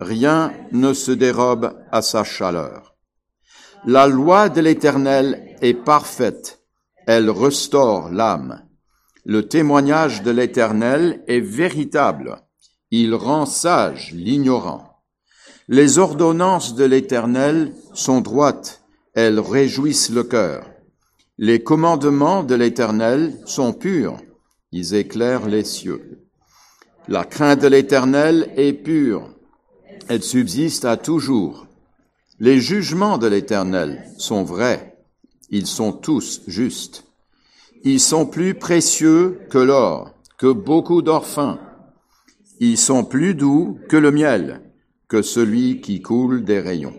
Rien ne se dérobe à sa chaleur. La loi de l'Éternel est parfaite, elle restaure l'âme. Le témoignage de l'Éternel est véritable, il rend sage l'ignorant. Les ordonnances de l'Éternel sont droites, elles réjouissent le cœur. Les commandements de l'Éternel sont purs, ils éclairent les cieux. La crainte de l'Éternel est pure, elle subsiste à toujours. Les jugements de l'Éternel sont vrais, ils sont tous justes. Ils sont plus précieux que l'or, que beaucoup d'orphins. Ils sont plus doux que le miel, que celui qui coule des rayons.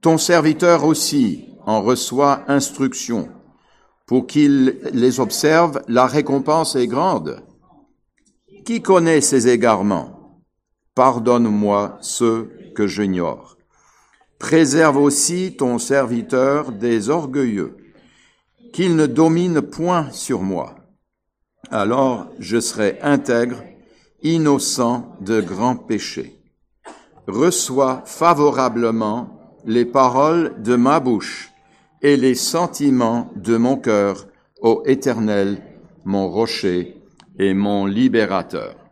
Ton serviteur aussi en reçoit instruction. Pour qu'il les observe, la récompense est grande. Qui connaît ces égarements? Pardonne-moi ceux que j'ignore. Préserve aussi ton serviteur des orgueilleux, qu'il ne domine point sur moi. Alors je serai intègre, innocent de grands péchés. Reçois favorablement les paroles de ma bouche et les sentiments de mon cœur, ô Éternel, mon rocher et mon libérateur.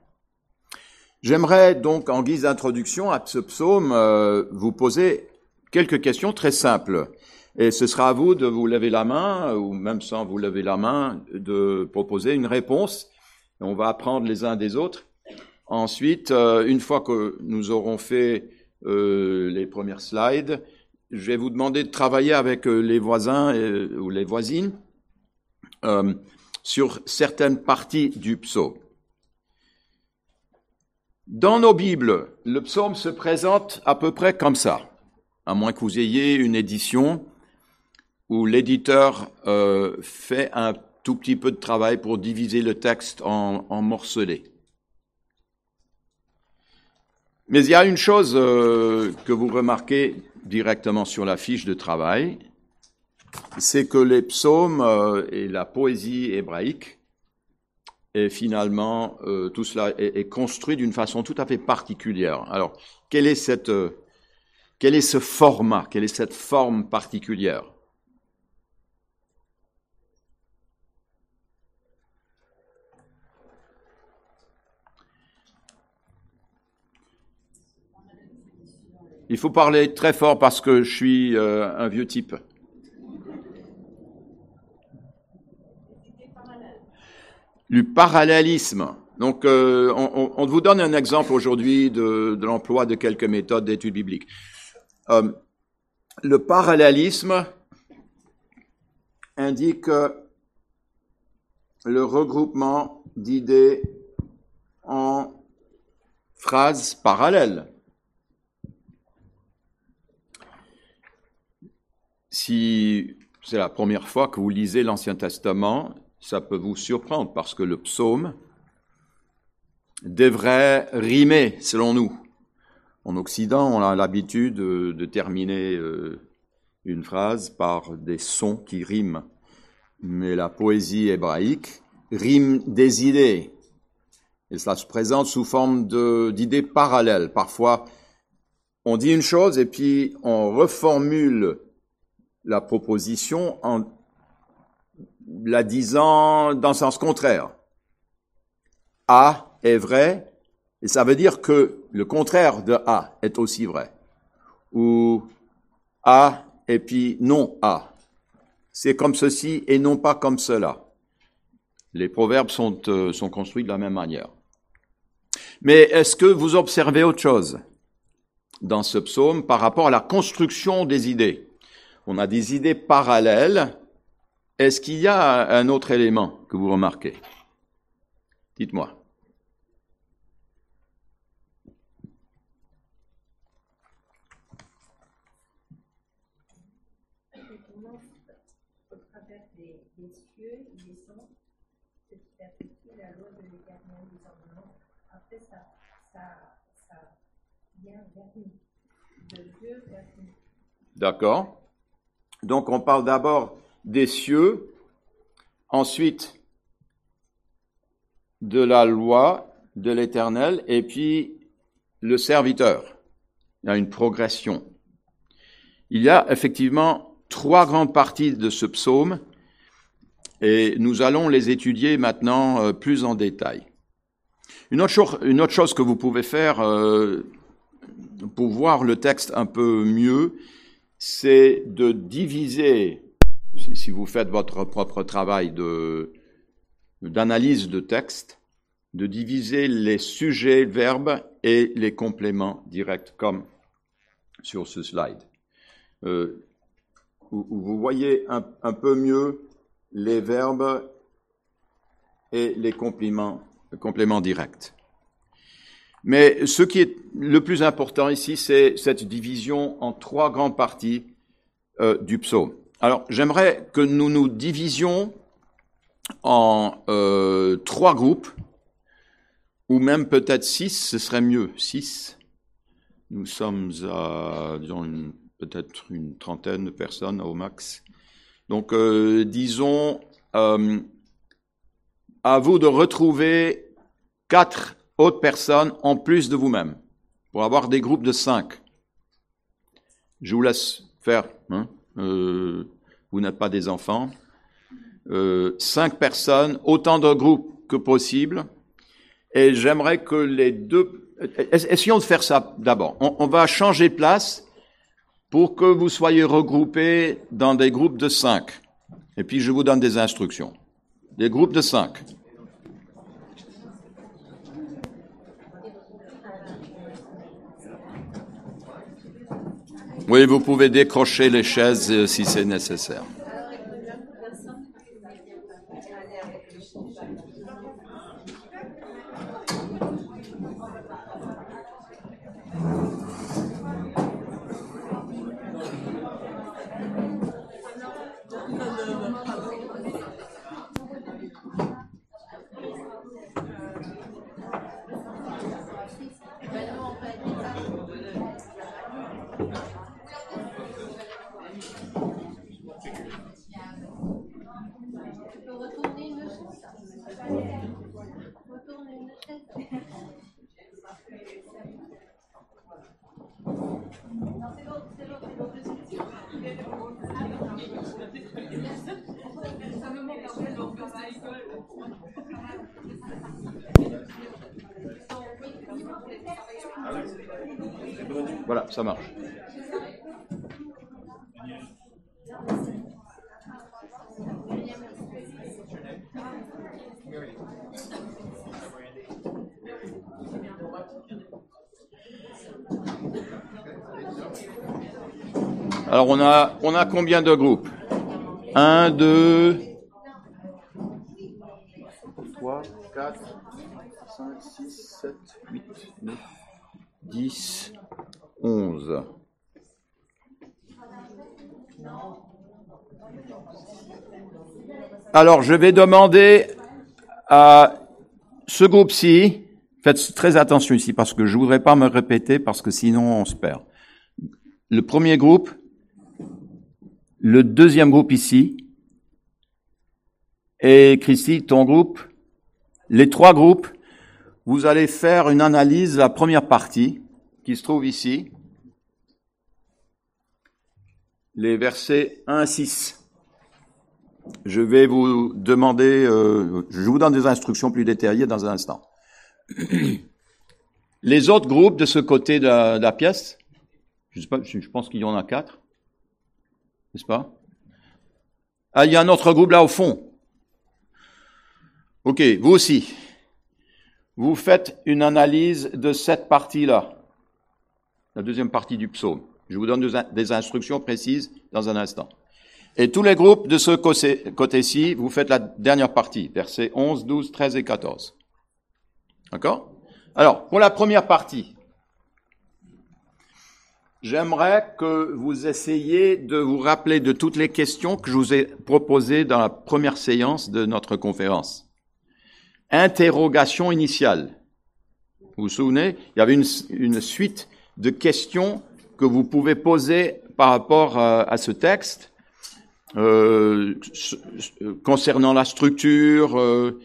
J'aimerais donc, en guise d'introduction à ce psaume, euh, vous poser quelques questions très simples. Et ce sera à vous de vous lever la main, ou même sans vous lever la main, de proposer une réponse. On va apprendre les uns des autres. Ensuite, euh, une fois que nous aurons fait euh, les premières slides, je vais vous demander de travailler avec euh, les voisins ou les voisines sur certaines parties du psaume. Dans nos Bibles, le psaume se présente à peu près comme ça à moins que vous ayez une édition où l'éditeur euh, fait un tout petit peu de travail pour diviser le texte en, en. Mais il y a une chose euh, que vous remarquez directement sur la fiche de travail, c'est que les psaumes euh, et la poésie hébraïque, et finalement, euh, tout cela est, construit d'une façon tout à fait particulière. Alors, quelle est cette quel est ce format Quelle est cette forme particulière? Il faut parler très fort parce que je suis euh, un vieux type. Du parallélisme. Donc, euh, on, vous donne un exemple aujourd'hui de l'emploi de quelques méthodes d'études bibliques. Euh, le parallélisme indique le regroupement d'idées en phrases parallèles. Si c'est la première fois que vous lisez l'Ancien Testament, ça peut vous surprendre parce que le psaume devrait rimer, selon nous. En Occident, on a l'habitude de, terminer euh, une phrase par des sons qui riment. Mais la poésie hébraïque rime des idées. Et cela se présente sous forme d'idées parallèles. Parfois, on dit une chose et puis on reformule la proposition en la disant dans le sens contraire. A est vrai, et ça veut dire que le contraire de A est aussi vrai. Ou A et puis non A. C'est comme ceci et non pas comme cela. Les proverbes sont, euh, sont construits de la même manière. Mais est-ce que vous observez autre chose dans ce psaume par rapport à la construction des idées? On a des idées parallèles. Est-ce qu'il y a un autre élément que vous remarquez? Dites-moi. D'accord. Donc on parle d'abord des cieux, ensuite de la loi de l'Éternel, et puis le serviteur. Il y a une progression. Il y a effectivement trois grandes parties de ce psaume et nous allons les étudier maintenant euh, plus en détail. Une autre, chose, que vous pouvez faire euh, pour voir le texte un peu mieux, c'est de diviser, si vous faites votre propre travail d'analyse de texte, de diviser les sujets, verbes et les compléments directs, comme sur ce slide. Euh, où, vous voyez un, un, peu mieux les verbes et les compléments, compléments directs. Mais ce qui est le plus important ici, c'est cette division en trois grandes parties euh, du psaume. Alors, j'aimerais que nous nous divisions en euh, trois groupes, ou même peut-être six, ce serait mieux, six. Nous sommes à, disons, peut-être une trentaine de personnes au max. Donc, euh, disons, euh, à vous de retrouver quatre autres personnes en plus de vous-même, pour avoir des groupes de cinq. Je vous laisse faire. Hein, euh, vous n'êtes pas des enfants. Euh, cinq personnes, autant de groupes que possible. Et j'aimerais que les deux... Essayons de faire ça d'abord. On, on, va changer de place pour que vous soyez regroupés dans des groupes de cinq. Et puis je vous donne des instructions. Des groupes de cinq. Oui, vous pouvez décrocher les chaises euh, si c'est nécessaire. Voilà, ça marche. Alors on a, on a combien de groupes? 1, 2, 3, 4, 5, 6, 7, 8, 9, 10, 11. Alors, je vais demander à ce groupe-ci, faites très attention ici parce que je voudrais pas me répéter parce que sinon on se perd. Le premier groupe, le deuxième groupe ici, et Christy, ton groupe, les trois groupes, vous allez faire une analyse de la première partie qui se trouve ici, les versets 1 à 6. Je vais vous demander, euh, je vous donne des instructions plus détaillées dans un instant. Les autres groupes de ce côté de la, pièce, je, je pense qu'il y en a quatre, n'est-ce pas? Ah, il y a un autre groupe là au fond. Ok, vous aussi. Vous faites une analyse de cette partie-là, la deuxième partie du psaume. Je vous donne des instructions précises dans un instant. Et tous les groupes de ce côté-ci, vous faites la dernière partie, versets 11, 12, 13 et 14. D'accord? Alors, pour la première partie, J'aimerais que vous essayiez de vous rappeler de toutes les questions que je vous ai proposées dans la première séance de notre conférence. Interrogation initiale. Vous vous souvenez? Il y avait une, une suite de questions que vous pouvez poser par rapport à, à ce texte euh, concernant la structure, euh,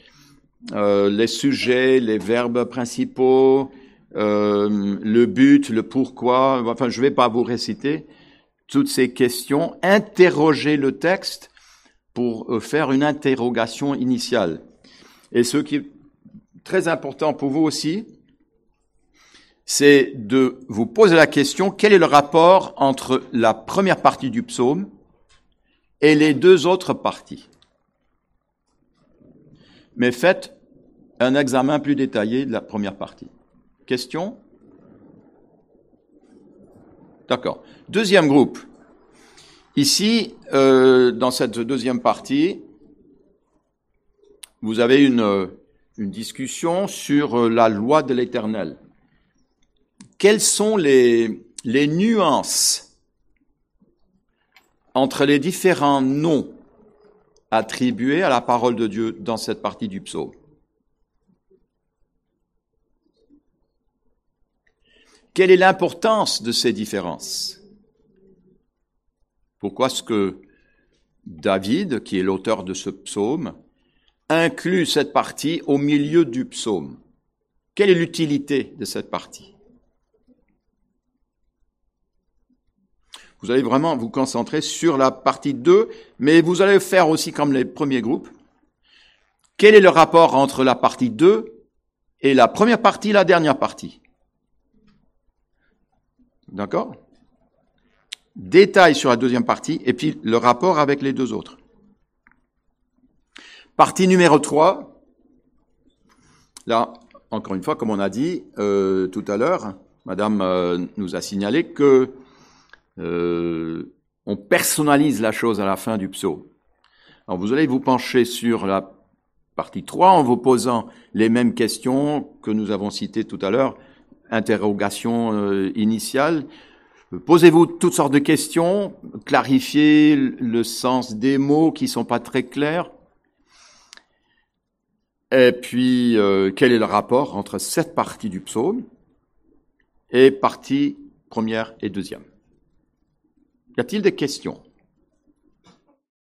euh, les sujets, les verbes principaux, euh, le but, le pourquoi. Enfin, je ne vais pas vous réciter toutes ces questions. Interrogez le texte pour euh, faire une interrogation initiale. Et ce qui est très important pour vous aussi, c'est de vous poser la question, quel est le rapport entre la première partie du psaume et les deux autres parties? Mais faites un examen plus détaillé de la première partie. Question? D'accord. Deuxième groupe. Ici, euh, dans cette deuxième partie, vous avez une, une discussion sur euh, la loi de l'Éternel. Quelles sont les, nuances entre les différents noms attribués à la parole de Dieu dans cette partie du psaume? Quelle est l'importance de ces différences? Pourquoi est-ce que David, qui est l'auteur de ce psaume, inclut cette partie au milieu du psaume? Quelle est l'utilité de cette partie? Vous allez vraiment vous concentrer sur la partie 2, mais vous allez faire aussi comme les premiers groupes. Quel est le rapport entre la partie 2 et la première partie, la dernière partie? D'accord? Détail sur la deuxième partie et puis le rapport avec les deux autres. Partie numéro 3. Là, encore une fois, comme on a dit euh, tout à l'heure, Madame euh, nous a signalé que on personnalise la chose à la fin du psaume. Alors vous allez vous pencher sur la partie 3 en vous posant les mêmes questions que nous avons citées tout à l'heure interrogation euh, initiale. Posez-vous toutes sortes de questions, clarifiez le sens des mots qui sont pas très clairs. Et puis, euh, quel est le rapport entre cette partie du psaume et partie première et deuxième? Y a-t-il des questions?